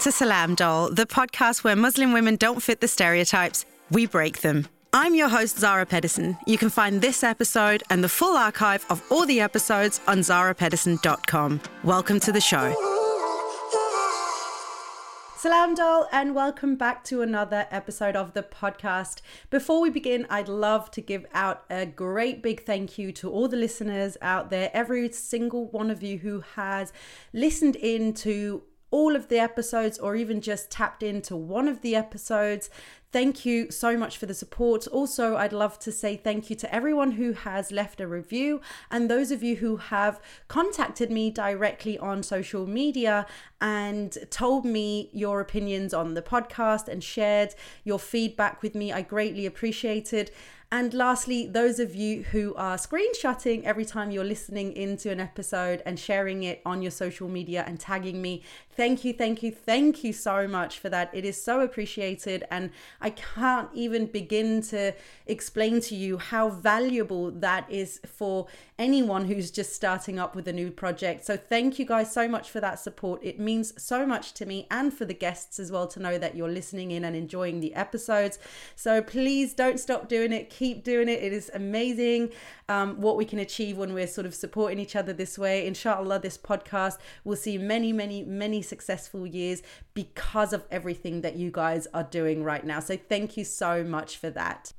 to Salam Doll, the podcast where Muslim women don't fit the stereotypes, we break them. I'm your host, Zahra Pedersen. You can find this episode and the full archive of all the episodes on zahrapedersen.com. Welcome to the show. Salam Doll, and welcome back to another episode of the podcast. Before we begin, I'd love to give out a great big thank you to all the listeners out there, every single one of you who has listened in to all of the episodes or even just tapped into one of the episodes. Thank you so much for the support. Also, I'd love to say thank you to everyone who has left a review and those of you who have contacted me directly on social media and told me your opinions on the podcast and shared your feedback with me. I greatly appreciate it. And lastly, those of you who are screenshotting every time you're listening into an episode and sharing it on your social media and tagging me, thank you, thank you, thank you so much for that. It is so appreciated. And I can't even begin to explain to you how valuable that is for anyone who's just starting up with a new project. So thank you guys so much for that support. It means so much to me and for the guests as well to know that you're listening in and enjoying the episodes. So please don't stop doing it. Keep doing it. It is amazing um, what we can achieve when we're sort of supporting each other this way. Inshallah, this podcast will see many, many, many successful years because of everything that you guys are doing right now. So thank you so much for that.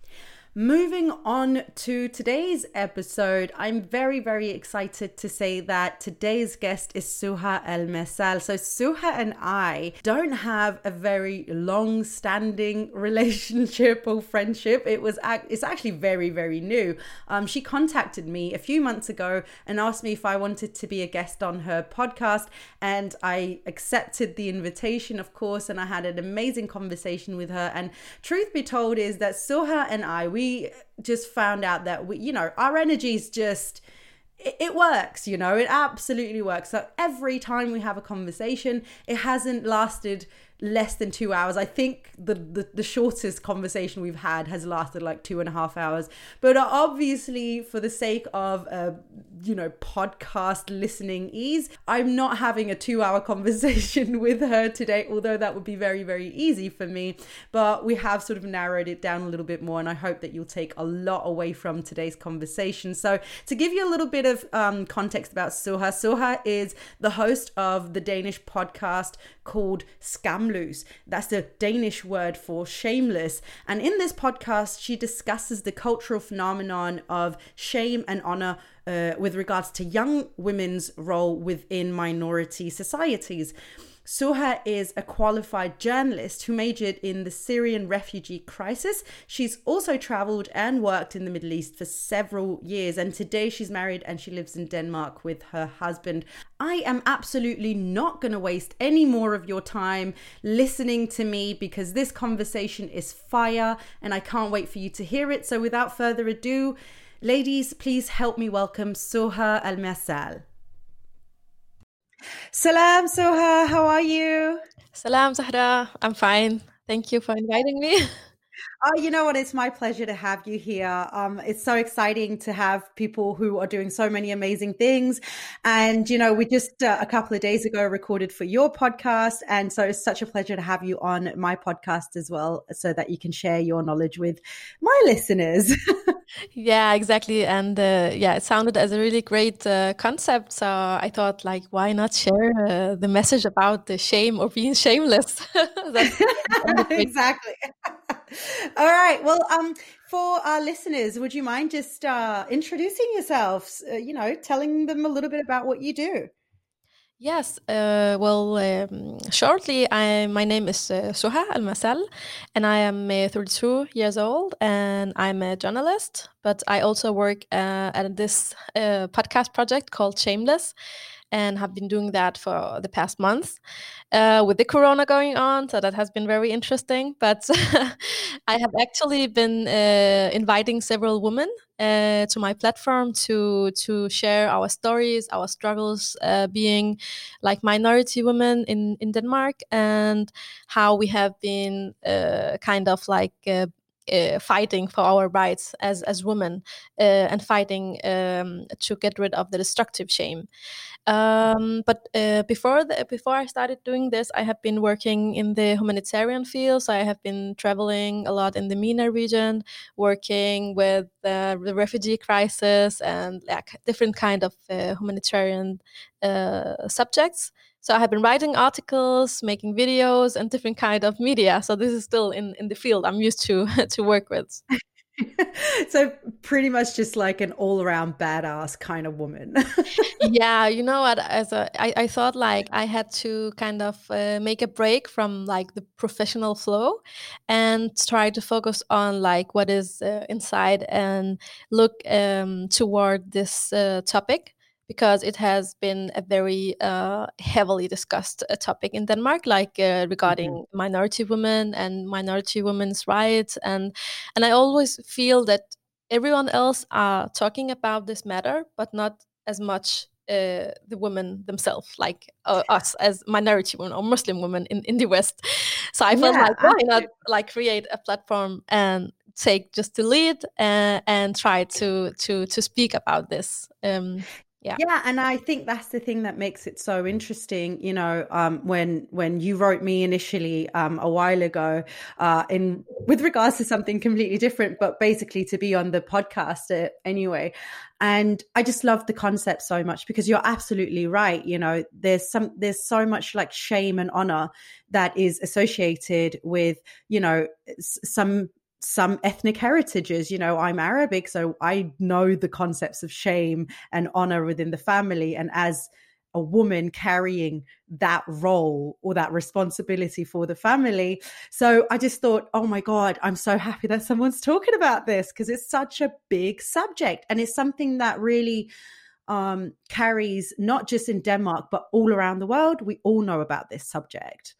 Moving on to today's episode, I'm very, very excited to say that today's guest is Souha al-Mersal. So, Souha and I don't have a very long standing relationship or friendship. It was, it's actually very, very new. Um, she contacted me a few months ago and asked me if I wanted to be a guest on her podcast. And I accepted the invitation, of course, and I had an amazing conversation with her. And truth be told, is that Souha and I, we we just found out that we, you know, our energies just it, it works, you know, it absolutely works. So every time we have a conversation, it hasn't lasted less than two hours. I think the, the, the shortest conversation we've had has lasted like two and a half hours. But obviously, for the sake of uh, you know podcast listening ease, I'm not having a two hour conversation with her today. Although that would be very very easy for me, but we have sort of narrowed it down a little bit more, and I hope that you'll take a lot away from today's conversation. So to give you a little bit of um, context about Souha, Souha is the host of the Danish podcast called Skamløs. That's the Danish word for shameless. And in this podcast, she discusses the cultural phenomenon of shame and honor uh, with regards to young women's role within minority societies. Souha is a qualified journalist who majored in the Syrian refugee crisis. She's also traveled and worked in the Middle East for several years, and today she's married and she lives in Denmark with her husband. I am absolutely not going to waste any more of your time listening to me because this conversation is fire and I can't wait for you to hear it. So, without further ado, ladies, please help me welcome Souha al-Mersal. Salam, Souha. How are you? Salam, Zahra. I'm fine. Thank you for inviting me. Oh, you know what? It's my pleasure to have you here. Um, it's so exciting to have people who are doing so many amazing things. And, you know, we just uh, a couple of days ago recorded for your podcast. And so it's such a pleasure to have you on my podcast as well, so that you can share your knowledge with my listeners. yeah, exactly. And uh, yeah, it sounded as a really great uh, concept. So I thought, like, why not share uh, the message about the shame or being shameless? exactly. All right. Well, um, for our listeners, would you mind just uh, introducing yourselves? Uh, you know, telling them a little bit about what you do. Yes. Uh, well, um, shortly, I, my name is uh, Suha Al Masal, and I am uh, 32 years old, and I'm a journalist. But I also work uh, at this uh, podcast project called Shameless, and have been doing that for the past month uh, with the corona going on. So that has been very interesting. But I have actually been uh, inviting several women uh, to my platform to to share our stories, our struggles, uh, being like minority women in in Denmark, and how we have been uh, kind of like uh, uh, fighting for our rights as as women uh, and fighting um, to get rid of the destructive shame. Um, but uh, before the, before I started doing this, I have been working in the humanitarian field. So I have been traveling a lot in the MENA region, working with the refugee crisis and like different kind of uh, humanitarian uh, subjects. So I have been writing articles, making videos, and different kind of media. So this is still in in the field I'm used to to work with. so pretty much just like an all-around badass kind of woman yeah you know what as a I, I thought like i had to kind of uh, make a break from like the professional flow and try to focus on like what is uh, inside and look um, toward this uh, topic because it has been a very uh, heavily discussed uh, topic in Denmark, like uh, regarding mm-hmm. minority women and minority women's rights, and and I always feel that everyone else are talking about this matter, but not as much uh, the women themselves, like uh, us as minority women or Muslim women in, in the West. So I felt yeah, like why not like create a platform and take just the lead uh, and try to to to speak about this. Um, yeah. Yeah and i think that's the thing that makes it so interesting you know um, when when you wrote me initially um, a while ago uh, in with regards to something completely different but basically to be on the podcast uh, anyway. And i just love the concept so much because you're absolutely right you know there's some there's so much like shame and honor that is associated with you know some some ethnic heritages. You know, I'm Arabic, so I know the concepts of shame and honor within the family. And as a woman carrying that role or that responsibility for the family. So I just thought, oh my God, I'm so happy that someone's talking about this because it's such a big subject and it's something that really um, carries not just in Denmark, but all around the world. We all know about this subject.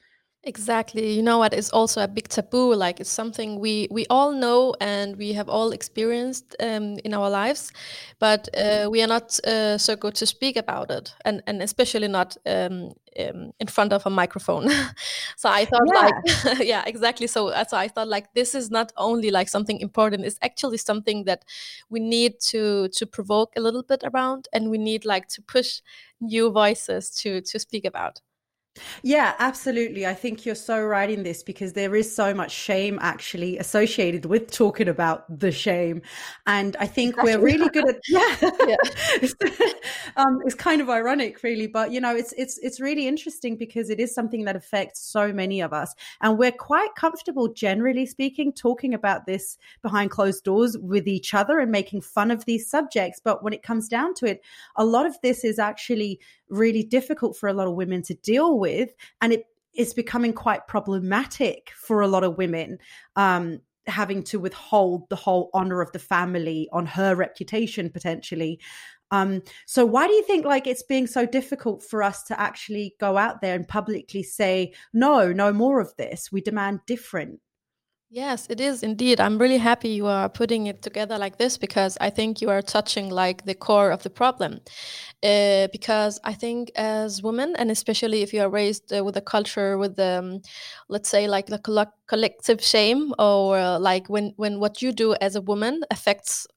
Exactly. You know what is also a big taboo. Like it's something we we all know and we have all experienced um, in our lives, but uh, we are not uh, so good to speak about it, and and especially not um, um, in front of a microphone. so I thought, yeah. like, yeah, exactly. So uh, so I thought like this is not only like something important; it's actually something that we need to to provoke a little bit around, and we need like to push new voices to to speak about. Yeah, absolutely. I think you're so right in this because there is so much shame actually associated with talking about the shame. And I think we're really good at yeah. yeah. um, it's kind of ironic really, but you know, it's it's it's really interesting because it is something that affects so many of us. And we're quite comfortable generally speaking talking about this behind closed doors with each other and making fun of these subjects, but when it comes down to it, a lot of this is actually really difficult for a lot of women to deal with. And it is becoming quite problematic for a lot of women. Um, having to withhold the whole honor of the family on her reputation potentially um, so why do you think like it's being so difficult for us to actually go out there and publicly say no no more of this we demand different Yes, it is indeed. I'm really happy you are putting it together like this because I think you are touching like the core of the problem. Uh, because I think as women, and especially if you are raised uh, with a culture with, um, let's say, like the collective shame, or uh, like when when what you do as a woman affects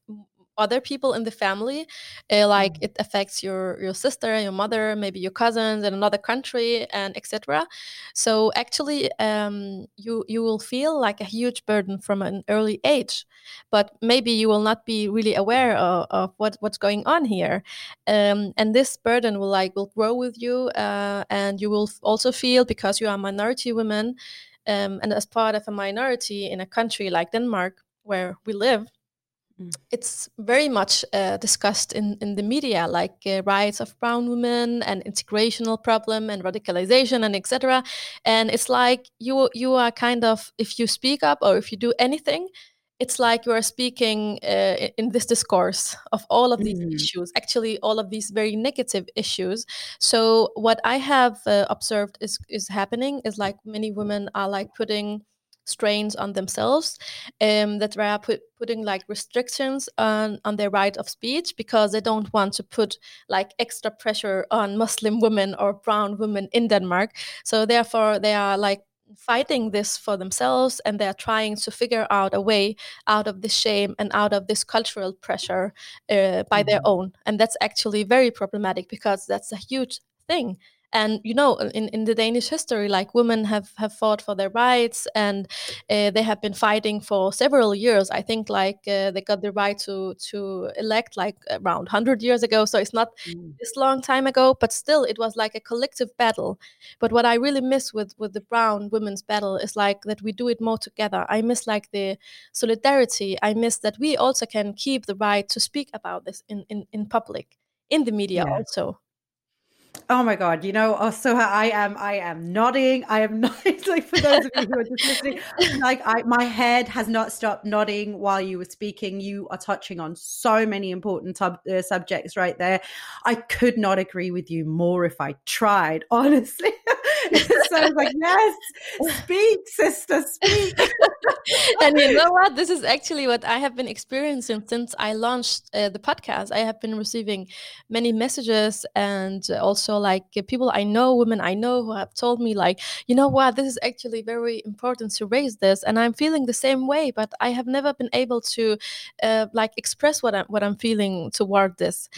other people in the family uh, like mm. it affects your your sister your mother maybe your cousins in another country and etc so actually um, you you will feel like a huge burden from an early age but maybe you will not be really aware of, of what what's going on here um, and this burden will like will grow with you uh, and you will also feel because you are minority women um, and as part of a minority in a country like denmark where we live Mm. It's very much uh, discussed in, in the media, like uh, rights of brown women and integrational problem and radicalization and etc. And it's like you you are kind of if you speak up or if you do anything, it's like you are speaking uh, in this discourse of all of these mm. issues, actually all of these very negative issues. So what I have uh, observed is is happening is like many women are like putting strains on themselves um, that they are put, putting like restrictions on, on their right of speech because they don't want to put like extra pressure on muslim women or brown women in denmark so therefore they are like fighting this for themselves and they're trying to figure out a way out of this shame and out of this cultural pressure uh, by mm-hmm. their own and that's actually very problematic because that's a huge thing and you know in, in the danish history like women have have fought for their rights and uh, they have been fighting for several years. I think like uh, they got the right to to elect like around 100 years ago. So it's not mm. this long time ago but still it was like a collective battle. But what i really miss with with the brown women's battle is like that we do it more together. I miss like the solidarity. I miss that we also can keep the right to speak about this in in, in public in the media yeah. also Oh my god! You know, so I am. I am nodding. I am nodding. like for those of you who are just listening, like I, my head has not stopped nodding while you were speaking. You are touching on so many important tub, uh, subjects right there. I could not agree with you more if I tried. Honestly, so I was like, yes, speak, sister, speak. and you know what? This is actually what I have been experiencing since I launched uh, the podcast. I have been receiving many messages and also like people I know, women I know who have told me like, you know what, this is actually very important to raise this, and I'm feeling the same way, but I have never been able to uh, like express what I'm what I'm feeling toward this.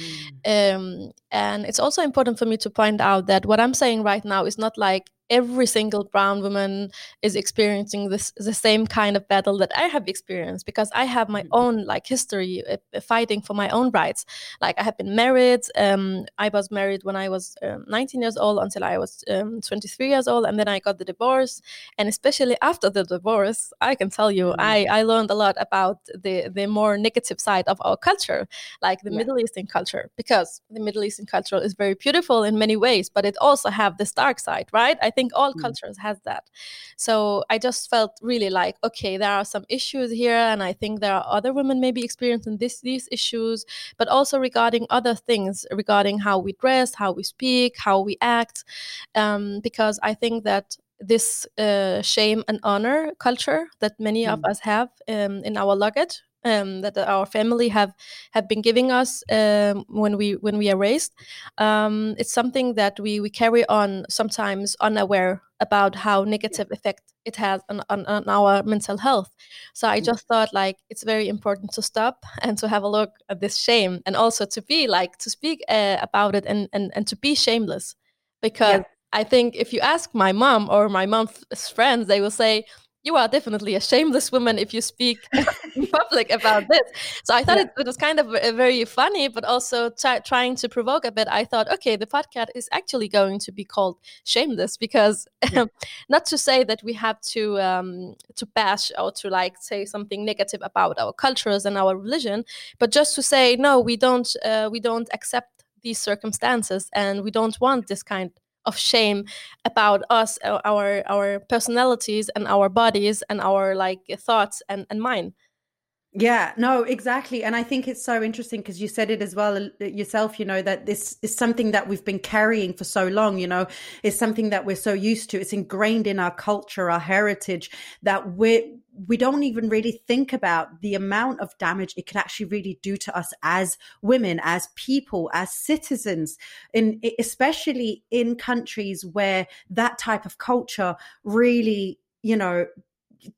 Mm. Um, and it's also important for me to point out that what I'm saying right now is not like every single brown woman is experiencing this the same kind of battle that I have experienced because I have my mm-hmm. own like history uh, fighting for my own rights. Like I have been married. Um, I was married when I was um, 19 years old until I was um, 23 years old, and then I got the divorce. And especially after the divorce, I can tell you, mm-hmm. I I learned a lot about the the more negative side of our culture, like the yeah. Middle Eastern culture, because the Middle Eastern culture is very beautiful in many ways, but it also have this dark side, right? I think all mm. cultures has that so i just felt really like okay there are some issues here and i think there are other women maybe experiencing this these issues but also regarding other things regarding how we dress how we speak how we act um, because i think that this uh, shame and honor culture that many mm. of us have um, in our luggage um, that our family have have been giving us um, when we when we are raised. Um, it's something that we we carry on sometimes unaware about how negative effect it has on, on, on our mental health. So I mm. just thought like it's very important to stop and to have a look at this shame and also to be like to speak uh, about it and, and and to be shameless because. Yeah. I think if you ask my mom or my mom's friends, they will say, you are definitely a shameless woman if you speak in public about this. So I thought yeah. it, it, was kind of very funny, but also t- trying to provoke a bit. I thought, okay, the podcast is actually going to be called Shameless because yeah. not to say that we have to um, to bash or to like say something negative about our cultures and our religion, but just to say no, we don't uh, we don't accept these circumstances and we don't want this kind of shame about us our our personalities and our bodies and our like thoughts and and mind yeah, no, exactly. And I think it's so interesting because you said it as well uh, yourself, you know, that this is something that we've been carrying for so long, you know, it's something that we're so used to. It's ingrained in our culture, our heritage that we're, we don't even really think about the amount of damage it could actually really do to us as women, as people, as citizens, in especially in countries where that type of culture really, you know,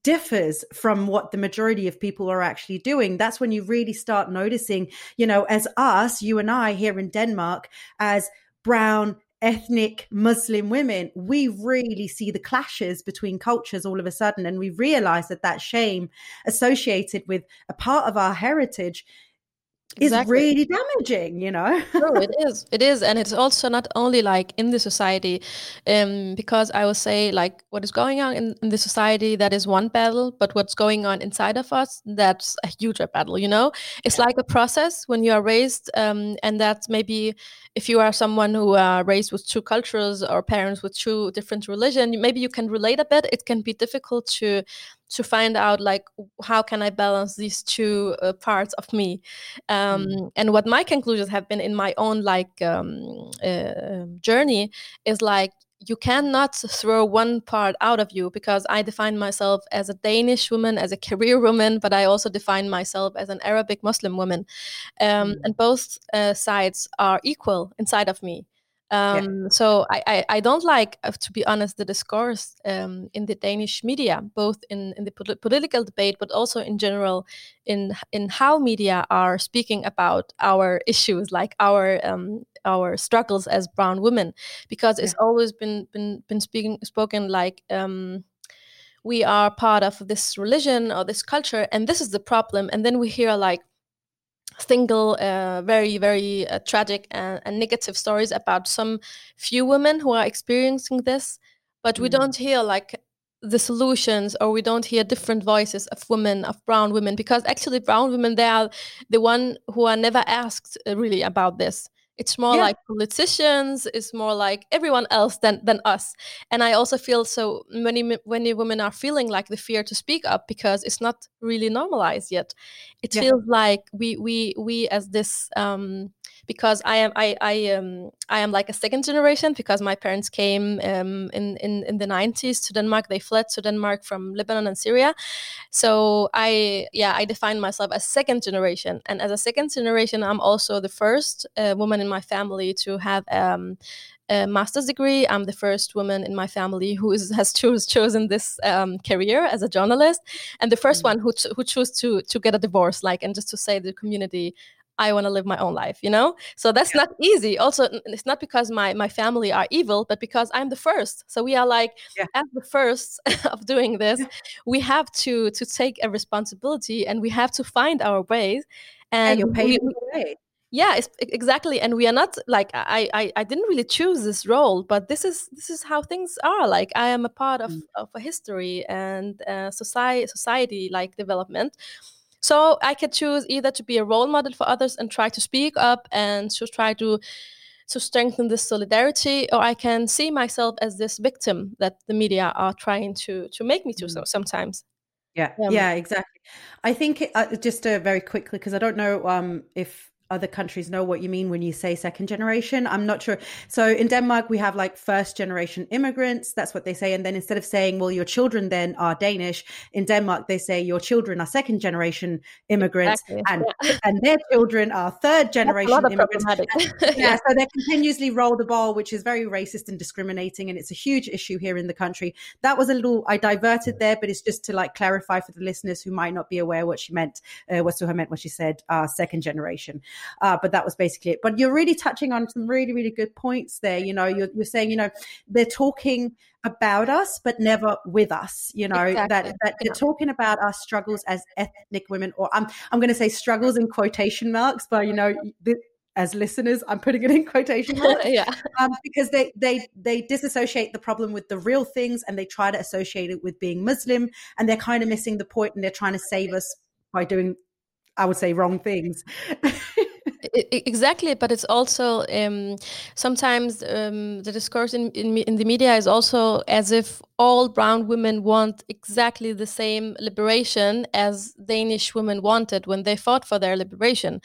differs from what the majority of people are actually doing. That's when you really start noticing you know as us you and i here in denmark as brown ethnic muslim women we really see the clashes between cultures all of a sudden and we realize that that shame associated with a part of our heritage exactly. is really damaging you know no it is it is and it's also not only like in the society um because i will say like what is going on in, in the society that is one battle but what's going on inside of us that's a huger battle you know it's yeah. like a process when you are raised um and that maybe if you are someone who are raised with two cultures or parents with two different religion maybe you can relate a bit it can be difficult to to find out like how can i balance these two uh, parts of me um, mm. and what my conclusions have been in my own like um, uh, journey is like you cannot throw one part out of you because I define myself as a Danish woman, as a career woman, but I also define myself as an Arabic Muslim woman. Um, mm. And both uh, sides are equal inside of me. Um, yeah. So I, I, I, don't like, uh, to be honest, the discourse um, in the Danish media, both in, in the polit- political debate, but also in general in in how media are speaking about our issues, like our um, our struggles as brown women, because it's yeah. always been been been speaking spoken like. Um, we are part of this religion or this culture, and this is the problem. And then we hear like single, uh, very, very uh, tragic and, and, negative stories about some few women who are experiencing this, but mm. we don't hear like the solutions or we don't hear different voices of women of brown women because actually brown women they are the one who are never asked uh, really about this it's more yeah. like politicians it's more like everyone else than than us. And i also feel so many many women are feeling like the fear to speak up because it's not really normalized yet. It yeah. feels like we we we as this um because I am I I um I am like a second generation because my parents came um in in in the 90s to Denmark. They fled to Denmark from Lebanon and Syria. So I yeah I define myself as second generation. And as a second generation I'm also the first uh, woman in my family to have um a master's degree. I'm the first woman in my family who is, has choose, chosen this um, career as a journalist, and the 1st mm-hmm. one who who chose to to get a divorce, like and just to say the community, I want to live my own life, you know? So that's yeah. not easy. Also, it's not because my my family are evil, but because I'm the first. So we are like yeah. as the first of doing this, yeah. we have to to take a responsibility and we have to find our ways. And you pay the way. Yeah, exactly. And we are not like I, I I didn't really choose this role, but this is this is how things are. Like I am a part of, mm. of a history and uh, society society like development so I could choose either to be a role model for others and try to speak up and to try to to strengthen this solidarity, or I can see myself as this victim that the media are trying to to make me to. So mm. sometimes. Yeah, um, yeah, exactly. I think uh, just uh, very quickly because I don't know um, if other countries know what you mean when you say second generation. I'm not sure. So in Denmark, we have like first generation immigrants. That's what they say. And then instead of saying, well, your children then are Danish, in Denmark, they say your children are second generation immigrants exactly. and, and their children are third generation immigrants. yeah, yeah. So they continuously roll the ball, which is very racist and discriminating. And it's a huge issue here in the country. That was a little, I diverted there, but it's just to like clarify for the listeners who might not be aware what she meant, uh, what Souha meant when she said uh, second generation. Uh, but that was basically it. But you're really touching on some really, really good points there. You know, you're, you're saying, you know, they're talking about us, but never with us. You know exactly. that that they're talking about our struggles as ethnic women, or I'm I'm going to say struggles in quotation marks, but you know. as listeners, I'm putting it in quotation marks, yeah, um, because they they they disassociate the problem with the real things, and they try to associate it with being Muslim, and they're kind of missing the point, and they're trying to save us by doing, I would say, wrong things. exactly but it's also um, sometimes um, the discourse in, in, in the media is also as if all brown women want exactly the same liberation as Danish women wanted when they fought for their liberation.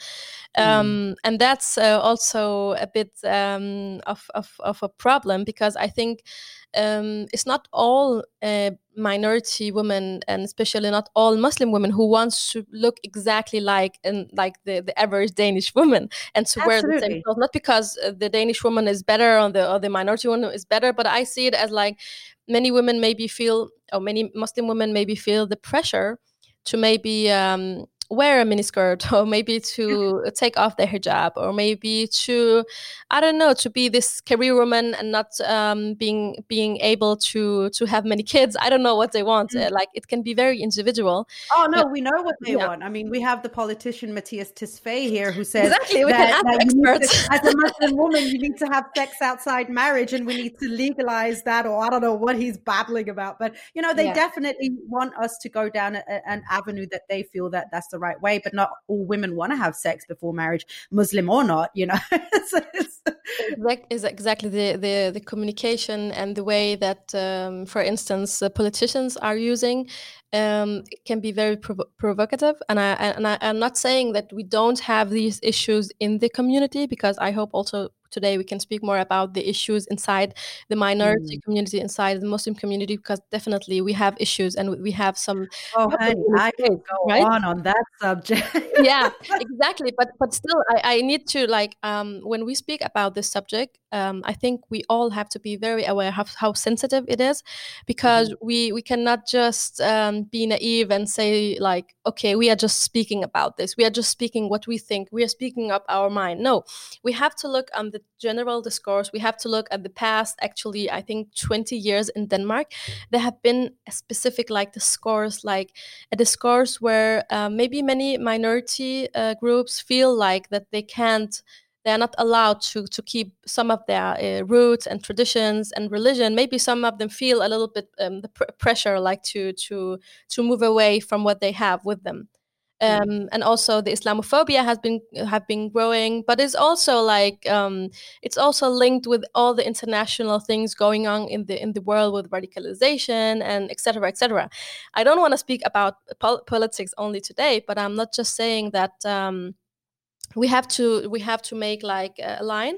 Mm. Um, and that's uh, also a bit um, of, of, of, a problem because I think um, it's not all uh, minority women and especially not all Muslim women who wants to look exactly like and like the, the average Danish woman and to Absolutely. wear the same clothes. Not because uh, the Danish woman is better or the or the minority woman is better, but I see it as like many women maybe feel, or many Muslim women maybe feel the pressure to maybe um, wear a miniskirt or maybe to take off their hijab or maybe to i don't know to be this career woman and not um, being being able to to have many kids. I don't know what they want. Mm. uh, like it can be very individual. Oh no but, we know what they yeah. want. I mean we have the politician Mattias Tesfaye here who says exactly we that, can ask experts to, as a muslim woman you need to have sex outside marriage and we need to legalize that or i don't know what he's babbling about. But you know they yeah. definitely want us to go down a, an avenue that they feel that that's the right way, but not all women want to have sex before marriage, Muslim or not, you know. is exactly the, the, the communication and the way that, um, for instance, politicians are using um, can be very prov- provocative. And I and I, am not saying that we don't have these issues in the community because I hope also today we can speak more about the issues inside the minority mm. community inside the muslim community because definitely we have issues and we have some oh honey, i can go right? on on that subject yeah exactly but but still I, I need to like um when we speak about this subject um i think we all have to be very aware of how sensitive it is because mm-hmm. we we cannot just um, be naive and say like okay we are just speaking about this we are just speaking what we think we are speaking up our mind no we have to look on the general discourse we have to look at the past actually i think 20 years in denmark there have been a specific like discourse like a discourse where uh, maybe many minority uh, groups feel like that they can't they're not allowed to to keep some of their uh, roots and traditions and religion maybe some of them feel a little bit um, the pr- pressure like to to to move away from what they have with them. Um, and also the islamophobia has been have been growing but it's also like um, it's also linked with all the international things going on in the in the world with radicalization and etc etc i don't want to speak about pol- politics only today but i'm not just saying that um, we have to we have to make like a line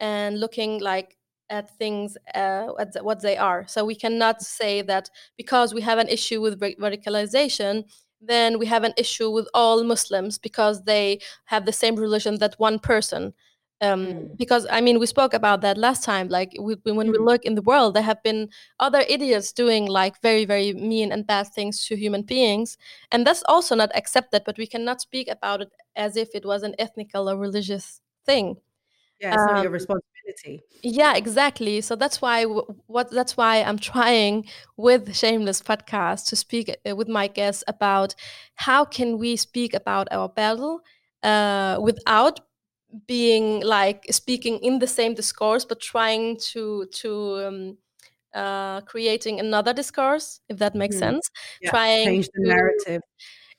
and looking like at things uh, at what they are. So we cannot say that because we have an issue with radicalization then we have an issue with all muslims because they have the same religion that one person um, mm. because i mean we spoke about that last time like we, when mm. we look in the world there have been other idiots doing like very very mean and bad things to human beings and that's also not accepted but we cannot speak about it as if it was an ethnical or religious thing. Yeah, it's um, not your um, Yeah, exactly. So that's why what that's why I'm trying with Shameless podcast to speak uh, with my guests about how can we speak about our battle uh, without being like speaking in the same discourse, but trying to to um, uh, creating another discourse, if that makes mm. sense. Yeah, trying change the to, narrative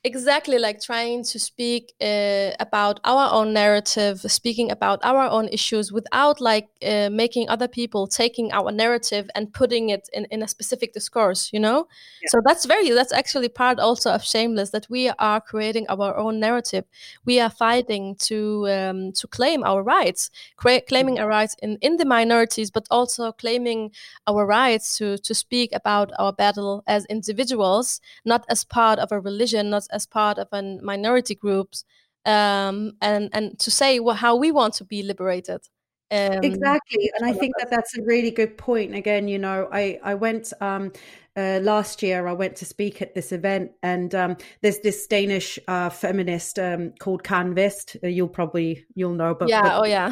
exactly like trying to speak uh, about our own narrative speaking about our own issues without like uh, making other people taking our narrative and putting it in, in a specific discourse you know yeah. so that's very that's actually part also of shameless that we are creating our own narrative we are fighting to um, to claim our rights cra- claiming our rights in in the minorities but also claiming our rights to to speak about our battle as individuals not as part of a religion not as part of a minority groups um, and and to say how we want to be liberated um, exactly and i think that that's a really good point again you know i i went um uh, last year I went to speak at this event, and um, there's this Danish uh, feminist um, called Karen Vest. Uh, you'll probably you'll know, but yeah, but, oh yeah,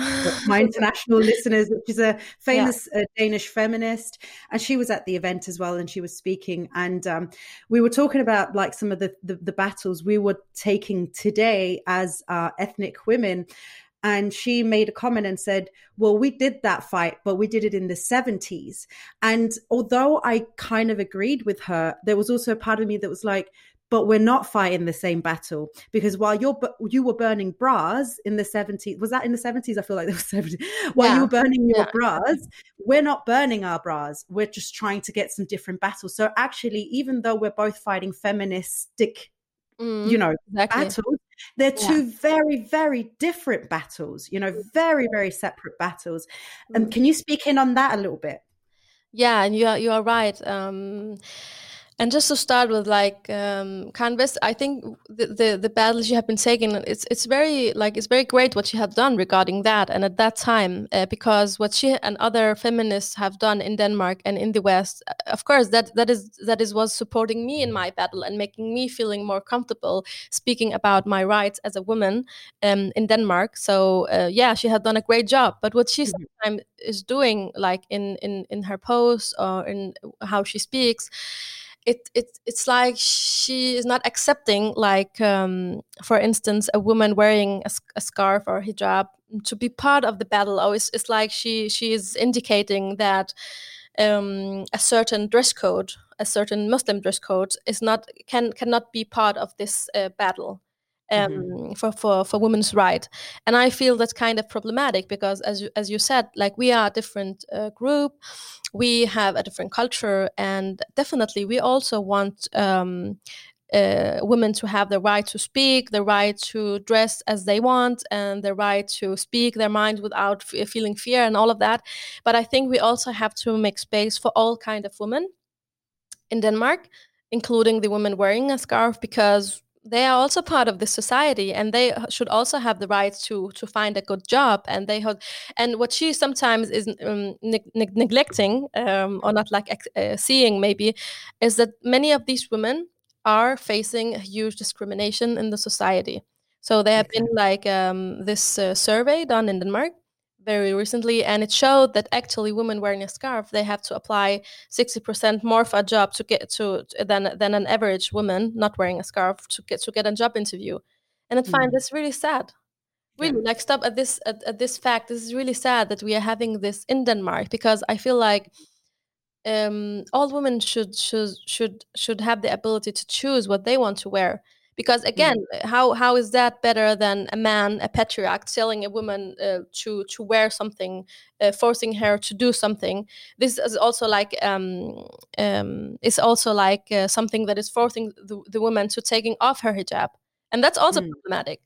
my international listeners, which is a famous yeah. Uh, Danish feminist, and she was at the event as well, and she was speaking, and um, we were talking about like some of the, the, the battles we were taking today as uh, ethnic women, and she made a comment and said, Well, we did that fight, but we did it in the 70s. And although I kind of agreed with her, there was also a part of me that was like, but we're not fighting the same battle because while you're you were burning bras in the 70s was that in the 70s i feel like there was 70s while yeah. you were burning your yeah. bras we're not burning our bras we're just trying to get some different battles so actually even though we're both fighting feministic mm, you know exactly. battles they're two yeah. very, very different battles, you know, very, very separate battles. And um, can you speak in on that a little bit? Yeah, and you are you are right. Um, and just to start with, like um, Canvas, I think the, the, the battles you have been taking, it's it's very like it's very great what you have done regarding that, and at that time, uh, because what she and other feminists have done in Denmark and in the West, uh, of course, that that is that is was supporting me in my battle and making me feeling more comfortable speaking about my rights as a woman um, in Denmark. So uh, yeah, she had done a great job. But what she mm-hmm. sometimes is doing, like in in in her posts or in how she speaks it, it it's like she is not accepting like um, for instance a woman wearing a, a, scarf or hijab to be part of the battle. Or it's, it's like she she is indicating that um, a certain dress code a certain muslim dress code is not can cannot be part of this uh, battle um, mm-hmm. for, for, for women's right. And I feel that's kind of problematic because, as you, as you said, like we are a different uh, group, we have a different culture, and definitely we also want um, uh, women to have the right to speak, the right to dress as they want, and the right to speak their mind without f- feeling fear and all of that. But I think we also have to make space for all kind of women in Denmark, including the women wearing a scarf, because they are also part of the society and they should also have the right to to find a good job and they have and what she sometimes is um, ne- ne- neglecting um, or not like uh, seeing maybe is that many of these women are facing huge discrimination in the society. So there have been like um, this uh, survey done in denmark very recently and it showed that actually women wearing a scarf they have to apply 60% more for a job to get to than than an average woman not wearing a scarf to get to get a job interview and i find mm. this really sad really yeah. like stop at this at, at this fact this is really sad that we are having this in denmark because i feel like um, all women should should should should have the ability to choose what they want to wear because mm. again mm. how how is that better than a man a patriarch telling a woman uh, to to wear something uh, forcing her to do something this is also like um um is also like uh, something that is forcing the, the woman to taking off her hijab and that's also mm. problematic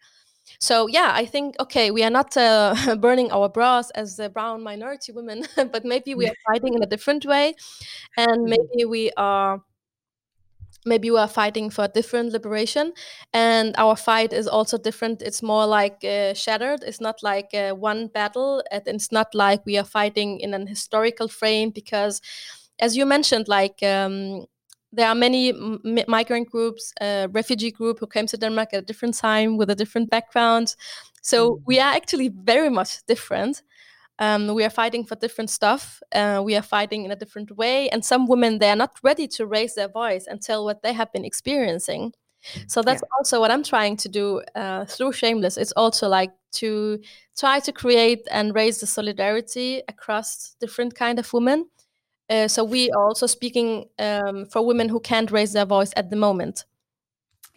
so yeah i think okay we are not uh, burning our bras as the brown minority women but maybe we are fighting in a different way and mm. maybe we are maybe we are fighting for a different liberation and our fight is also different. It's more like uh, shattered. It's not like uh, one battle. And it's not like we are fighting in an historical frame because as you mentioned like um, there are many m- migrant groups uh, refugee group who came to denmark at a different time with a different background. So mm. we are actually very much different um, we are fighting for different stuff. Uh, we are fighting in a different way. And some women, they are not ready to raise their voice and tell what they have been experiencing. So that's yeah. also what I'm trying to do uh, through Shameless. It's also like to try to create and raise the solidarity across different kind of women. Uh, so we are also speaking um, for women who can't raise their voice at the moment.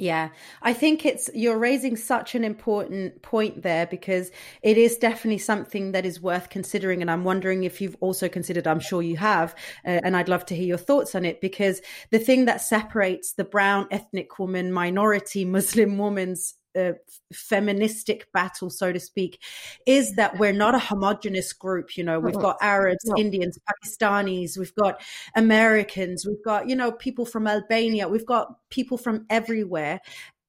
Yeah, I think it's you're raising such an important point there because it is definitely something that is worth considering. And I'm wondering if you've also considered, I'm sure you have, uh, and I'd love to hear your thoughts on it because the thing that separates the brown ethnic woman, minority Muslim woman's uh, feministic battle, so to speak, is that we're not a homogenous group. You know, we've got Arabs, no. Indians, Pakistanis, we've got Americans, we've got, you know, people from Albania, we've got people from everywhere.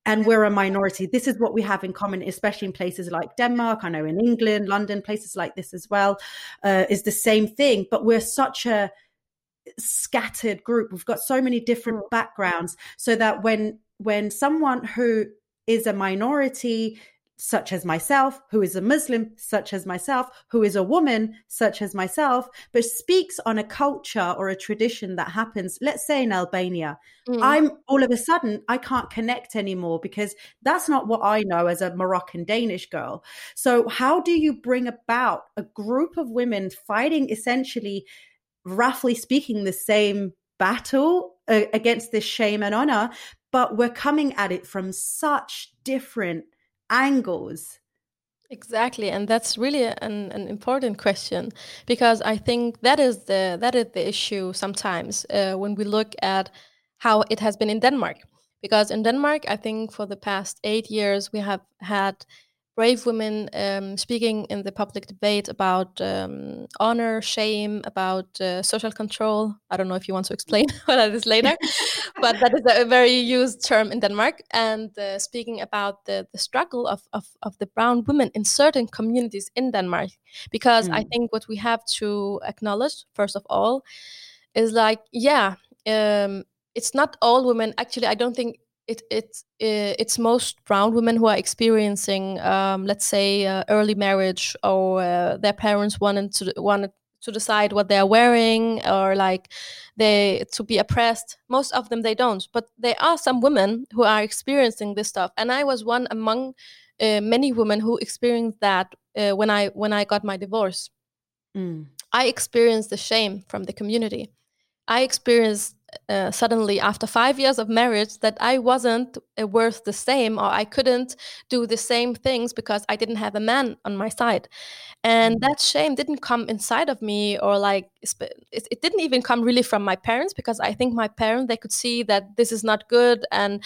And we're a minority. This is what we have in common, especially in places like Denmark. I know in England, London, places like this as well, uh, is the same thing. But we're such a scattered group. We've got so many different mm. backgrounds, so that when when someone who is a minority such as myself, who is a Muslim, such as myself, who is a woman, such as myself, but speaks on a culture or a tradition that happens, let's say in Albania. Mm. I'm all of a sudden, I can't connect anymore because that's not what I know as a Moroccan Danish girl. So, how do you bring about a group of women fighting essentially, roughly speaking, the same battle uh, against this shame and honor, but we're coming at it from such different angles. Exactly, and that's really an, an important question because I think that is the that is the issue sometimes uh, when we look at how it has been in Denmark. Because in Denmark, I think for the past eight years we have had brave women um, speaking in the public debate about um, honor, shame, about uh, social control. I don't know if you want to explain what that is later, but that is a very used term in Denmark. And uh, speaking about the, the struggle of, of, of, the brown women in certain communities in Denmark. Because mm. I think what we have to acknowledge, first of all, is like, yeah, um, it's not all women. Actually, I don't think it, it, it's most brown women who are experiencing, um, let's say, uh, early marriage, or uh, their parents wanted to wanted to decide what they are wearing, or like they to be oppressed. Most of them they don't, but there are some women who are experiencing this stuff, and I was one among uh, many women who experienced that uh, when I when I got my divorce. Mm. I experienced the shame from the community. I experienced uh, suddenly after five years of marriage that I wasn't uh, worth the same or I couldn't do the same things because I didn't have a man on my side. And mm-hmm. that shame didn't come inside of me or like it, it didn't even come really from my parents because I think my parents they could see that this is not good and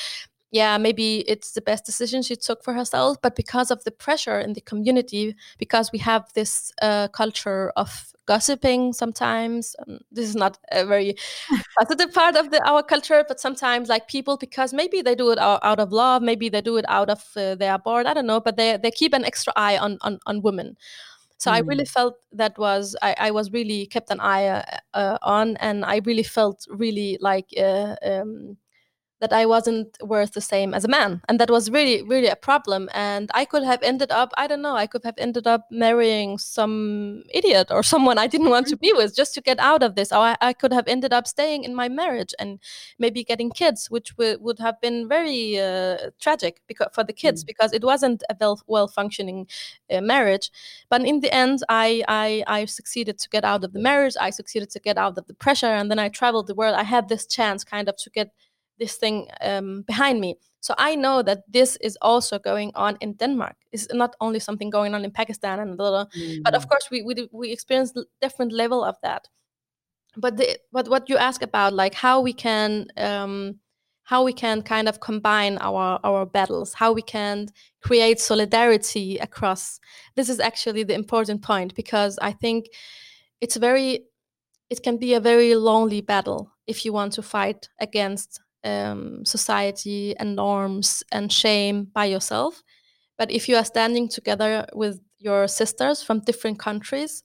yeah, maybe it's the best decision she took for herself, but because of the pressure in the community, because we have this uh, culture of gossiping sometimes, um, this is not a very positive part of the, our culture, but sometimes like people, because maybe they do it out, out of love, maybe they do it out of uh, they are bored, I don't know, but they, they keep an extra eye on, on, on women. So mm. I really mm. felt that was I, I was really kept an eye uh, uh, on, and I really felt really like uh, um, that I wasn't worth the same as a man. And that was really, really a problem. And I could have ended up, I don't know, I could have ended up marrying some idiot or someone I didn't want to be with just to get out of this. Or I, I could have ended up staying in my marriage and maybe getting kids, which w- would have been very uh, tragic because, for the kids mm. because it wasn't a well, well functioning uh, marriage. But in the end, I, I, I succeeded to get out of the marriage. I succeeded to get out of the pressure. And then I traveled the world. I had this chance kind of to get this thing um, behind me. So I know that this is also going on in Denmark. It's not only something going on in Pakistan and blah, blah, mm. but of mm. course we we we experience different level of that. But the but what you ask about, like how we can um, how we can kind of combine our our battles, how we can create solidarity across. This is actually the important point because I think it's very it can be a very lonely battle if you want to fight against um, society and norms and shame by yourself. But if you are standing together with your sisters from different countries,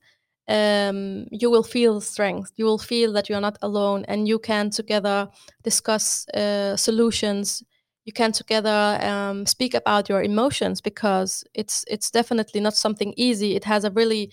um, you will feel strength. You will feel that you are not alone, and you can together discuss uh, solutions. You can together um, speak about your emotions because it's it's definitely not something easy. It has a really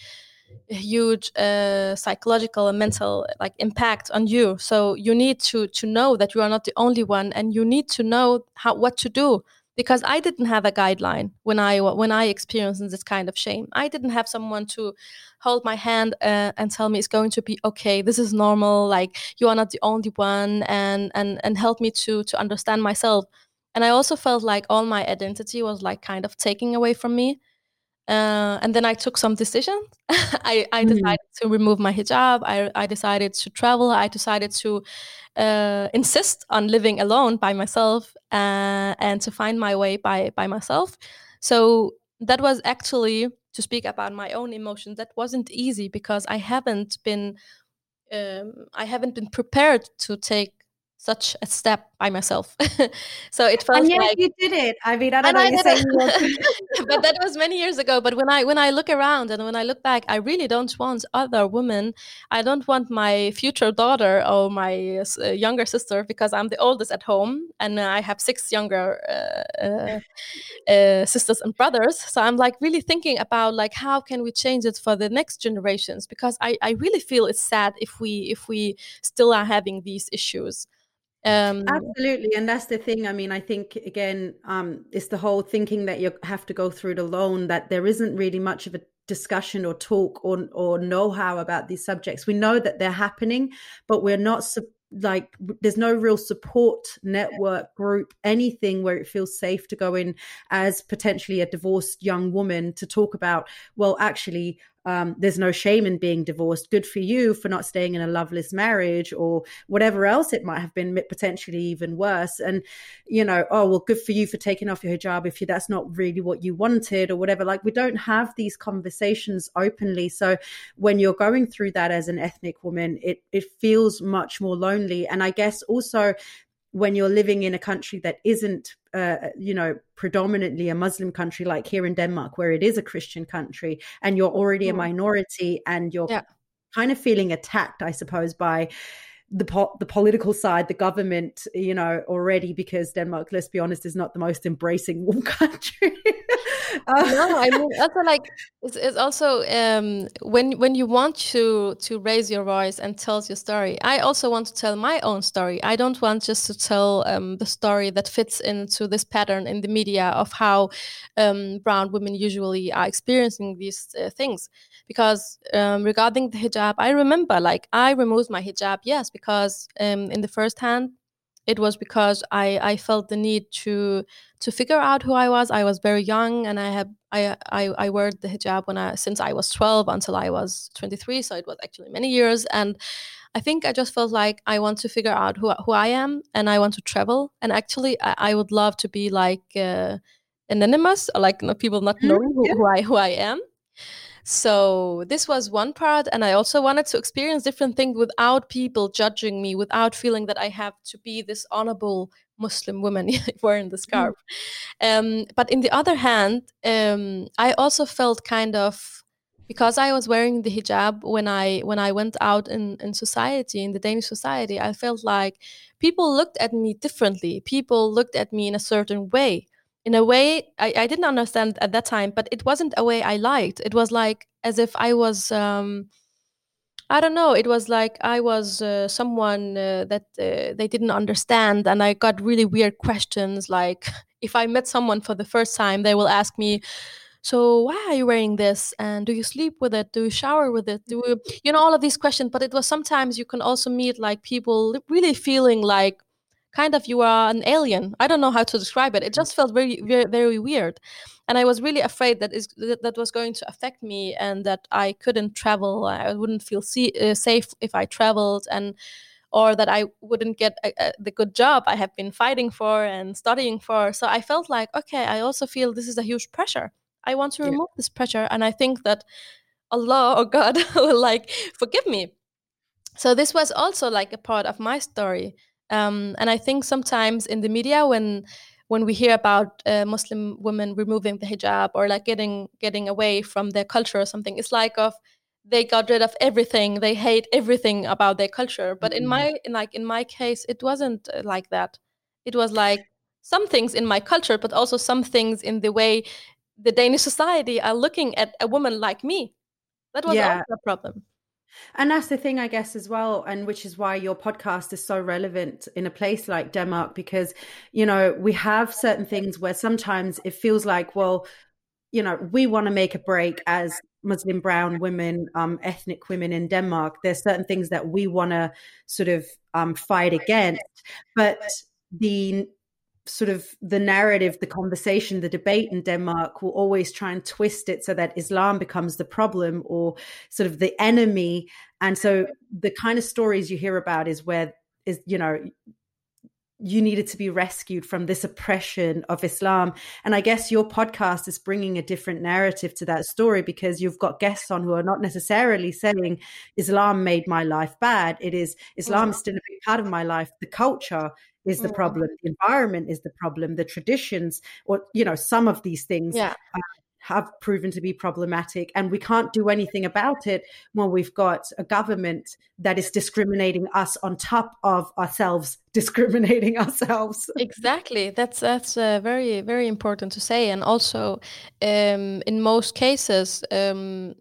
huge uh, psychological and mental like impact on you. So you need to to know that you are not the only one and you need to know how what to do. Because i didn't have a guideline when i when i experienced this kind of shame. I didn't have someone to hold my hand uh, and tell me it's going to be okay this is normal like you are not the only one and and and help me to to understand myself. And i also felt like all my identity was like kind of taking away from me uh, and then I took some decisions. I, I mm. decided to remove my hijab. I, I decided to travel. I decided to uh, insist on living alone by myself uh, and to find my way by by myself. So that was actually to speak about my own emotions. That wasn't easy because I haven't been um, I haven't been prepared to take such a step by myself. so it felt and like you did it. I mean, I don't know. I saying but that was many years ago. But when I when I look around and when I look back, I really don't want other women. I don't want my future daughter or my uh, younger sister because I'm the oldest at home and I have six younger uh, uh, uh, sisters and brothers. So I'm like really thinking about like how can we change it for the next generations because I I really feel it's sad if we if we still are having these issues. Um, Absolutely, and that's the thing. I mean, I think again, um, it's the whole thinking that you have to go through it alone. That there isn't really much of a discussion or talk or or know how about these subjects. We know that they're happening, but we're not like there's no real support network group anything where it feels safe to go in as potentially a divorced young woman to talk about well actually um, there's no shame in being divorced. Good for you for not staying in a loveless marriage or whatever else it might have been, potentially even worse. And, you know, oh, well, good for you for taking off your hijab if you, that's not really what you wanted or whatever. Like, we don't have these conversations openly. So when you're going through that as an ethnic woman, it, it feels much more lonely. And I guess also when you're living in a country that isn't uh, you know predominantly a muslim country like here in denmark where it is a christian country and you're already a mm. minority and you're yeah. kind of feeling attacked i suppose by the po- the political side, the government, you know, already because Denmark, let's be honest, is not the most embracing warm country. No, I mean also like it's, it's also um, when when you want to to raise your voice and tell your story. I also want to tell my own story. I don't want just to tell um, the story that fits into this pattern in the media of how um, brown women usually are experiencing these uh, things. Because um, regarding the hijab, I remember like I removed my hijab, yes, because um, in the first hand it was because I, I felt the need to to figure out who I was. I was very young, and I had I I, I wore the hijab when I since I was twelve until I was twenty three. So it was actually many years, and I think I just felt like I want to figure out who who I am, and I want to travel. And actually, I, I would love to be like uh, anonymous, like people not mm-hmm. knowing who, who I who I am. So this was one part. And I also wanted to experience different things without people judging me, without feeling that I have to be this honorable Muslim woman wearing the scarf. Mm. Um, but in the other hand, um, I also felt kind of because I was wearing the hijab when I when I went out in, in society, in the Danish society, I felt like people looked at me differently. People looked at me in a certain way in a way I, I didn't understand at that time but it wasn't a way i liked. It was like as if i was um, i don't know it was like i was uh, someone uh, that uh, they didn't understand and i got really weird questions like if i met someone for the first time they will ask me so why are you wearing this? And do you sleep with it? Do you shower with it? Do you you know all of these questions. But it was sometimes you can also meet like people really feeling like kind of you are an alien. I don't know how to describe it. It just felt very, very, very weird, and I was really afraid that is that, that was going to affect me and that I couldn't travel. I wouldn't feel see, uh, safe if I traveled, and or that I wouldn't get a, a, the good job I have been fighting for and studying for. So I felt like, okay, I also feel this is a huge pressure. I want to remove yeah. this pressure, and I think that Allah or God will like forgive me. So this was also like a part of my story um, and I think sometimes in the media, when when we hear about uh, Muslim women removing the hijab or like getting getting away from their culture or something, it's like of they got rid of everything. They hate everything about their culture. But mm-hmm. in my in like in my case, it wasn't uh, like that. It was like some things in my culture, but also some things in the way the Danish society are looking at a woman like me. That was yeah. also a problem. And that's the thing, I guess, as well, and which is why your podcast is so relevant in a place like Denmark, because, you know, we have certain things where sometimes it feels like, well, you know, we want to make a break as Muslim brown women, um, ethnic women in Denmark. There's certain things that we want to sort of um, fight against, but the sort of the narrative, the conversation, the debate in Denmark will always try and twist it so that Islam becomes the problem or sort of the enemy. And so the kind of stories you hear about is where is you know you needed to be rescued from this oppression of Islam. And I guess your podcast is bringing a different narrative to that story because you've got guests on who are not necessarily saying Islam made my life bad. It is Islam is still a big part of my life. The culture is the mm. problem the environment is the problem the traditions or you know some of these things yeah. Have proven to be problematic and we can't do anything about it when we've got a government that is discriminating us on top of ourselves discriminating ourselves. Exactly. That's that's uh, very very important to say. And also um, in most cases um,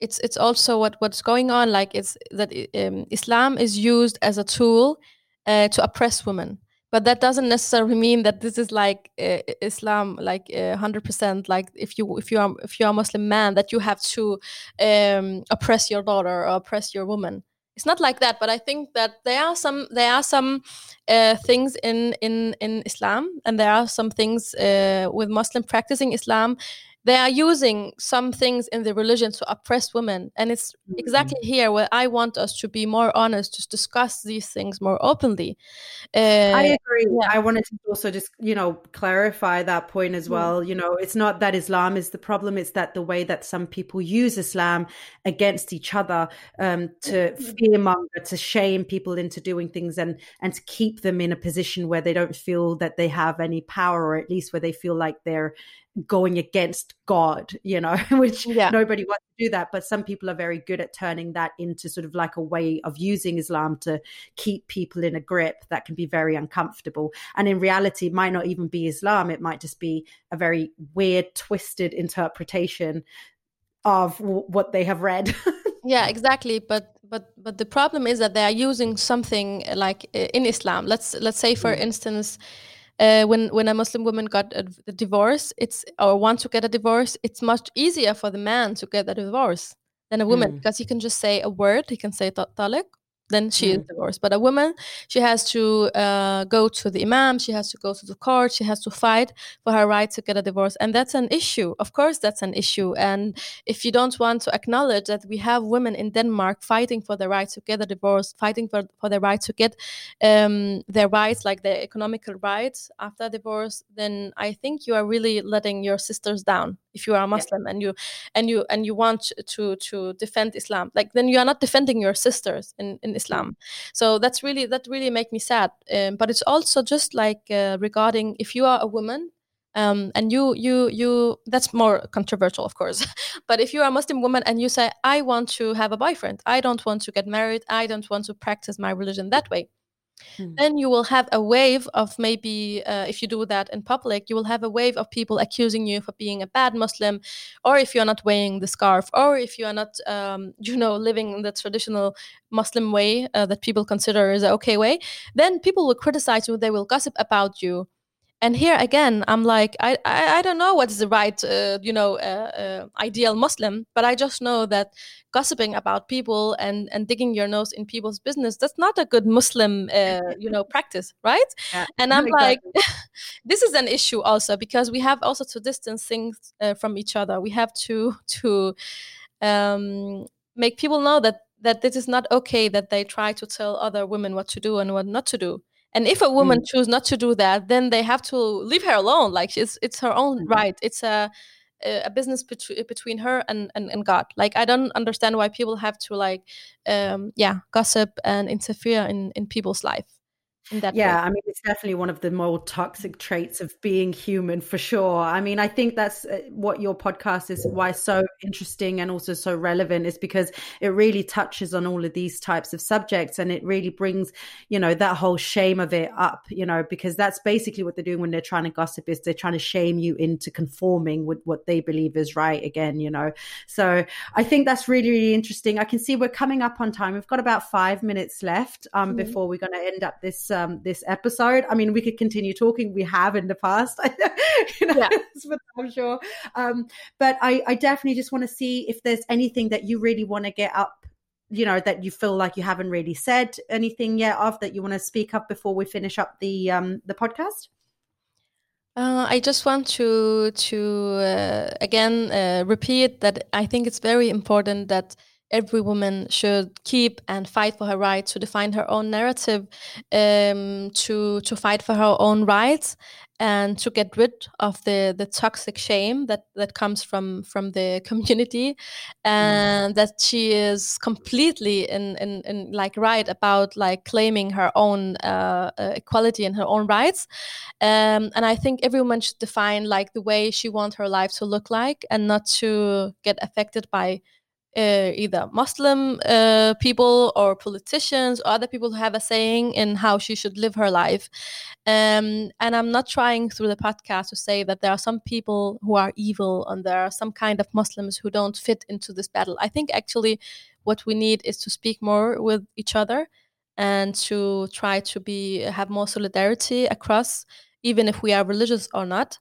it's it's also what what's going on like it's that um, islam is used as a tool uh, to oppress women but that doesn't necessarily mean that this is like uh, Islam, like uh, hundred uh, percent. Like if you if you are if you are a Muslim man, that you have to um, oppress your daughter or oppress your woman. It's not like that. But I think that there are some there are some uh, things in in in Islam, and there are some things uh, with Muslim practicing Islam they are using some things in the religion to oppress women and it's mm-hmm. exactly here where i want us to be more honest to discuss these things more openly uh, i agree yeah. i wanted to also just you know clarify that point as well mm. you know it's not that islam is the problem it's that the way that some people use islam against each other um, to fearmonger to shame people into doing things and and to keep them in a position where they don't feel that they have any power or at least where they feel like they're going against God, you know, which Yeah. nobody wants to do that. But some people are very good at turning that into sort of like a way of using Islam to keep people in a grip that can be very uncomfortable. And in reality, it might not even be Islam, it might just be a very weird, twisted interpretation of w- what they have read. yeah exactly but but but the problem is that they are using something like uh, in islam let's let's say for Mm. instance uh, when when a muslim woman got a, a divorce it's or want to get a divorce it's much easier for the man to get a divorce than a woman Mm. because he can just say a word he can say ta- talaq then she is Mm. divorced but a woman she has to uh, go to the imam she has to go to the court she has to fight for her right to get a divorce and that's an issue of course that's an issue and if you don't want to acknowledge that we have women in Denmark fighting for the right to get a divorce, fighting for, for the right to get um, their rights, like their economical rights after divorce, then I think you are really letting your sisters down. If you are a Muslim and you and you and you want to to defend Islam, like then you are not defending your sisters in, in Islam. So that's really that really make me sad. Um, but it's also just like uh, regarding if you are a woman um, and you you you that's more controversial of course but if you are a muslim woman and you say i want to have a boyfriend i don't want to get married i don't want to practice my religion that way Hmm. then you will have a wave of maybe uh, if you do that in public you will have a wave of people accusing you for being a bad muslim or if you're not wearing the scarf or if you are not um, you know living in the traditional muslim way uh, that people consider is a okay way then people will criticize you they will gossip about you and here again i'm like i i, I don't know what is the right uh, you know uh, uh, ideal muslim but i just know that gossiping about people and and digging your nose in people's business that's not a good muslim uh, you know practice right? Yeah, and i'm like this is an issue also because we have also to distance things uh, from each other. We have to to um, make people know that that this is not okay that they try to tell other women what to do and what not to do and if a woman Mm. choose not to do that then they have to leave her alone like it's it's her own Mhm. right it's a a business between between her and, and and god like i don't understand why people have to like um yeah gossip and interfere in in people's life yeah way i mean it's definitely one of the more toxic traits of being human for sure. I mean i think that's uh, what your podcast is why it's so interesting and also so relevant is because it really touches on all of these types of subjects and it really brings you know that whole shame of it up you know because that's basically what they're doing when they're trying to gossip is they're trying to shame you into conforming with what they believe is right again you know. So i think that's really really interesting. I can see we're coming up on time. We've got about five minutes left um, Mhm. before we're going to end up this um, this episode. I mean, we could continue talking. We have in the past, you know, Yeah. but I'm sure. Um, but I, I definitely just want to see if there's anything that you really want to get up. You know that you feel like you haven't really said anything yet of that you want to speak up before we finish up the um, the podcast. Uh, I just want to to uh, again uh, repeat that I think it's very important that every woman should keep and fight for her right to define her own narrative, um, to to fight for her own rights, and to get rid of the the toxic shame that that comes from from the community, and that she is completely in in, in like right about like claiming her own uh, uh, equality and her own rights. Um, and I think every woman should define like the way she wants her life to look like, and not to get affected by uh, either Muslim uh, people or politicians or other people who have a saying in how she should live her life. Um, and I'm not trying through the podcast to say that there are some people who are evil and there are some kind of Muslims who don't fit into this battle. I think actually what we need is to speak more with each other and to try to be have more solidarity across even if we are religious or not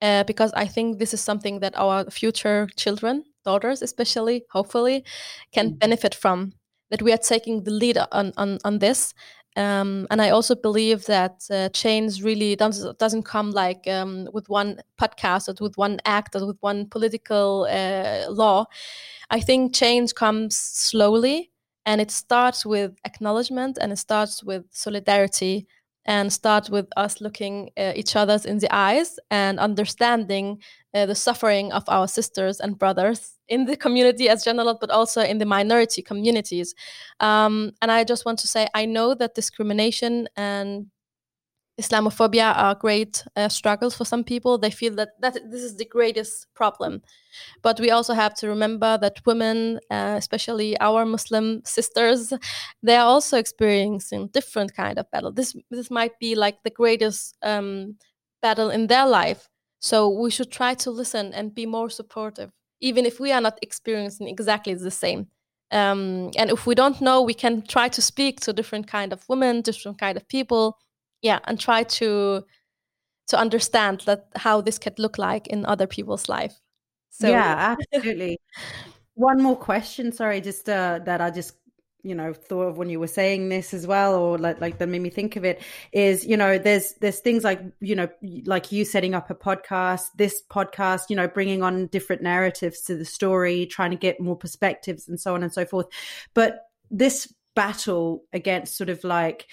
uh, because i think this is something that our future children daughters especially hopefully can Mm. benefit from that we are taking the lead on on, on this um, and I also believe that uh, change really doesn't doesn't come like um, with one podcast or with one act or with one political uh, law. I think change comes slowly, and it starts with acknowledgement, and it starts with solidarity, and start with us looking uh, each others in the eyes and understanding uh, the suffering of our sisters and brothers in the community as general, but also in the minority communities. Um, and I just want to say, I know that discrimination and Islamophobia are great uh, struggles for some people. They feel that, that this is the greatest problem. But we also have to remember that women, uh, especially our Muslim sisters, they are also experiencing different kind of battle. This this might be like the greatest um, battle in their life. So we should try to listen and be more supportive, even if we are not experiencing exactly the same. Um, and if we don't know, we can try to speak to different kind of women, different kind of people yeah and try to to understand that how this could look like in other people's life. So yeah absolutely. One more question sorry just uh, that i just you know thought of when you were saying this as well or like like that made me think of it is you know there's there's things like you know like you setting up a podcast this podcast you know bringing on different narratives to the story trying to get more perspectives and so on and so forth. But this battle against sort of like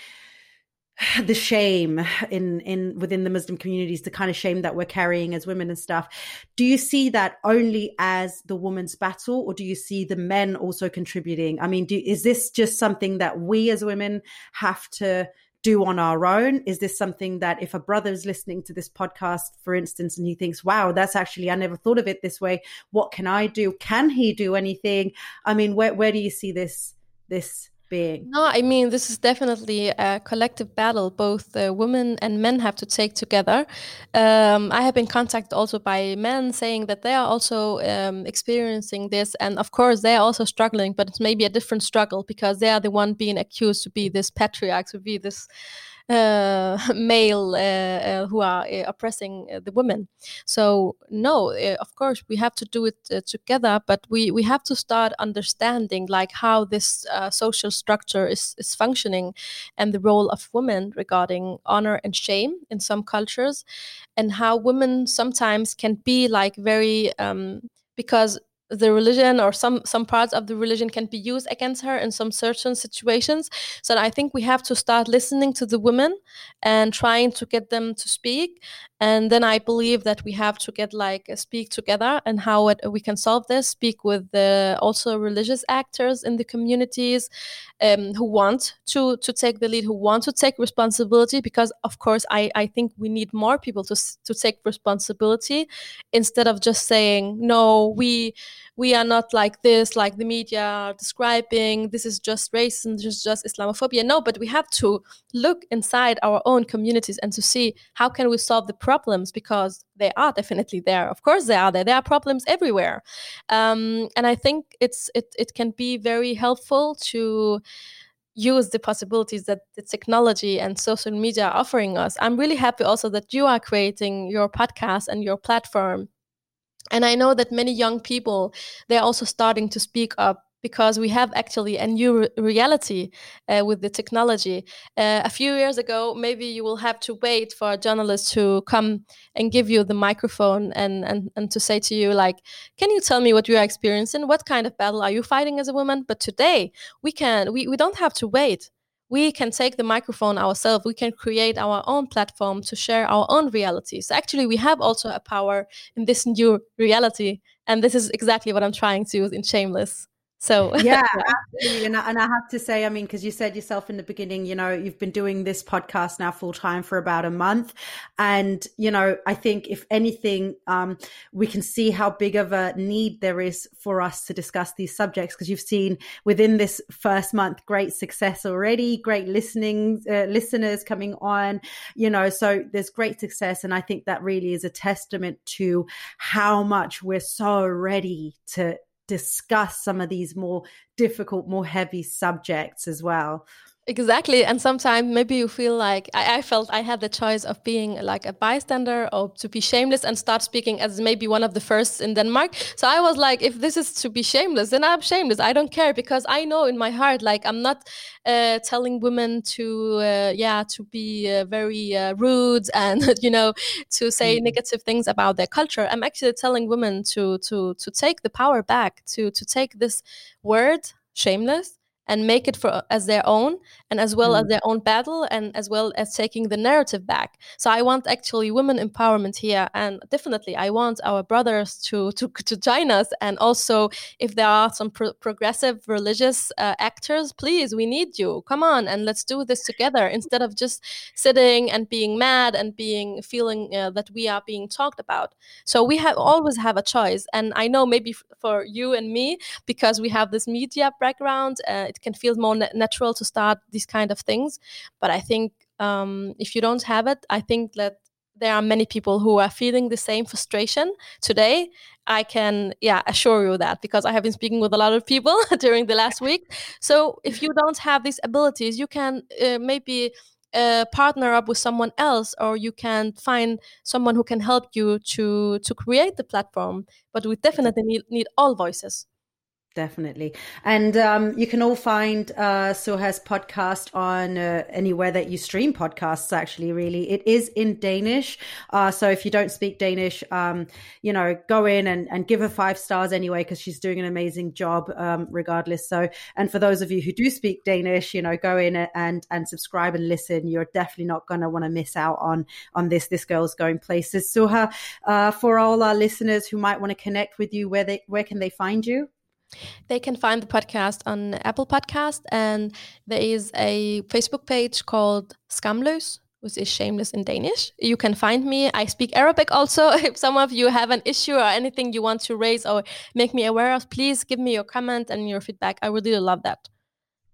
the shame in in within the muslim communities the kind of shame that we're carrying as women and stuff. Do you see that only as the woman's battle or do you see the men also contributing? I mean do, is this just something that we as women have to do on our own? Is this something that if a brother is listening to this podcast for instance and he thinks wow that's actually i never thought of it this way. What can i do? Can he do anything? I mean where, where do you see this this being? No, I mean, this is definitely a collective battle both uh, women and men have to take together. Um, I have been contacted also by men saying that they are also um, experiencing this. And of course, they are also struggling, but it's maybe a different struggle because they are the one being accused to be this patriarch, to be this male uh, uh, who are oppressing the women. So no, of course we have to do it together, but we we have to start understanding like how this social structure is is functioning, and the role of women regarding honor and shame in some cultures, and how women sometimes can be like very um, because the religion or some some parts of the religion can be used against her in some certain situations. So i think we have to start listening to the women and trying to get them to speak and then i believe that we have to get like speak together and how it, we can solve this. Speak with the also religious actors in the communities um, who want to to take the lead who want to take responsibility because of course i i think we need more people to to take responsibility instead of just saying no we we are not like this, like the media are describing. This is just racism, this is just Islamophobia. No, but we have to look inside our own communities and to see how can we solve the problems because they are definitely there. Of course, they are there. There are problems everywhere, um, and I think it's it it can be very helpful to use the possibilities that the technology and social media are offering us. I'm really happy also that you are creating your podcast and your platform and i know that many young people they're also starting to speak up because we have actually a new re- reality uh, with the technology. Uh, a few years ago, maybe you will have to wait for a journalist to come and give you the microphone and, and, and to say to you, like, can you tell me what you are experiencing? What kind of battle are you fighting as a woman? But today, we can, we, we don't have to wait we can take the microphone ourselves. We can create our own platform to share our own realities actually we have also a power in this new reality and this is exactly what i'm trying to use in shameless so yeah. And, I, and I have to say, I mean, because you said yourself in the beginning, you know, you've been doing this podcast now full time for about a month, and you know, I think if anything, um, we can see how big of a need there is for us to discuss these subjects because you've seen within this first month great success already, great listening uh, listeners coming on, you know, so there's great success, and I think that really is a testament to how much we're so ready to discuss some of these more difficult, more heavy subjects as well. Exactly. And sometimes maybe you feel like I, I, felt I had the choice of being like a bystander or to be shameless and start speaking as maybe one of the first in Denmark. So I was like, if this is to be shameless, then I'm shameless. I don't care because I know in my heart, like I'm not uh, telling women to, uh, yeah, to be uh, very uh, rude and, you know, to say mm. negative things about their culture. I'm actually telling women to, to, to take the power back, to, to take this word shameless and make it for as their own and as well mm. as their own battle and as well as taking the narrative back. So i want actually women empowerment here and definitely i want our brothers to to, to join us. And also if there are some pro- progressive religious uh, actors please we need you. Come on and let's do this together. Instead of just sitting and being mad and being feeling uh, that we are being talked about. So we have always have a choice and i know maybe f- for you and me because we have this media background uh, it can feel more na- natural to start these kind of things. But I think um, if you don't have it, I think that there are many people who are feeling the same frustration today. I can, yeah, assure you that because I have been speaking with a lot of people during the last week. So if you don't have these abilities, you can uh, maybe uh, partner up with someone else, or you can find someone who can help you to to create the platform. But we definitely need, need all voices. Definitely. And um, you can all find uh, Souha's podcast on uh, anywhere that you stream podcasts, actually, really. It is in Danish. Uh, so if you don't speak Danish, um, you know, go in and, and give her five stars anyway, because she's doing an amazing job um, regardless. So, and for those of you who do speak Danish, you know, go in and, and subscribe and listen. You're definitely not going to want to miss out on, on this. This girl's going places. Souha, uh, for all our listeners who might want to connect with you, where they, where can they find you? They can find the podcast on Apple Podcast, and there is a Facebook page called Skamløs, which is shameless in Danish. You can find me. I speak Arabic also. If some of you have an issue or anything you want to raise or make me aware of, please give me your comment and your feedback. I really love that.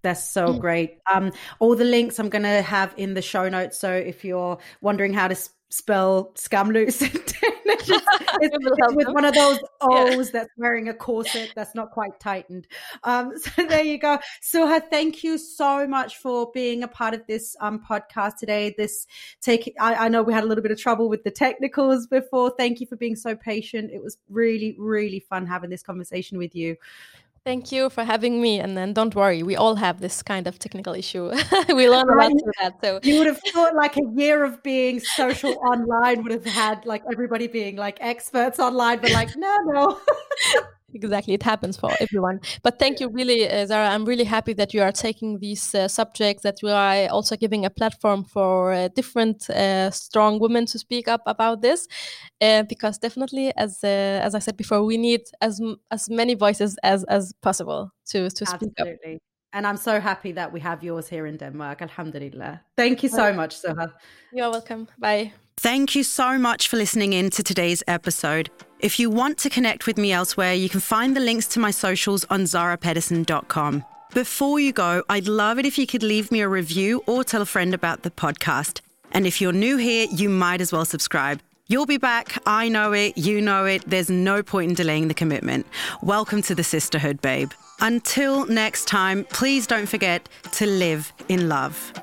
That's so mm. great. Um, all the links I'm going to have in the show notes. So if you're wondering how to spell skamløs it's, it's with one of those O's yeah. that's wearing a corset that's not quite tightened. Um, so there you go. Souha, thank you so much for being a part of this um, podcast today. This take, I, I know we had a little bit of trouble with the technicals before. Thank you for being so patient. It was really, really fun having this conversation with you. Thank you for having me. And then don't worry, we all have this kind of technical issue. we learn a lot through that. So you would have thought like a year of being social online would have had like everybody being like experts online, but like no, no. exactly it happens for everyone but thank you really uh, Zahra i'm really happy that you are taking these uh, subjects that you are also giving a platform for uh, different uh, strong women to speak up about this uh, because definitely as uh, as i said before we need as as many voices as as possible to to speak Absolutely. up and I'm so happy that we have yours here in Denmark. Alhamdulillah. Thank you so much, Souha. You're welcome. Bye. Thank you so much for listening in to today's episode. If you want to connect with me elsewhere, you can find the links to my socials on zahrapedersen.com. Before you go, I'd love it if you could leave me a review or tell a friend about the podcast. And if you're new here, you might as well subscribe. You'll be back. I know it. You know it. There's no point in delaying the commitment. Welcome to the sisterhood, babe. Until next time, please don't forget to live in love.